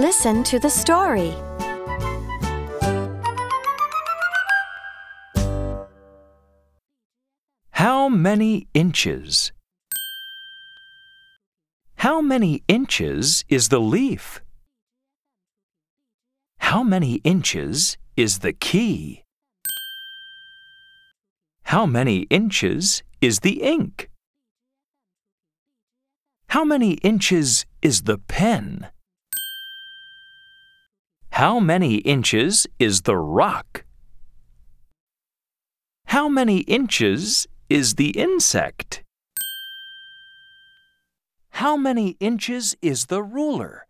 Listen to the story. How many inches? How many inches is the leaf? How many inches is the key? How many inches is the ink? How many inches is the pen? How many inches is the rock? How many inches is the insect? How many inches is the ruler?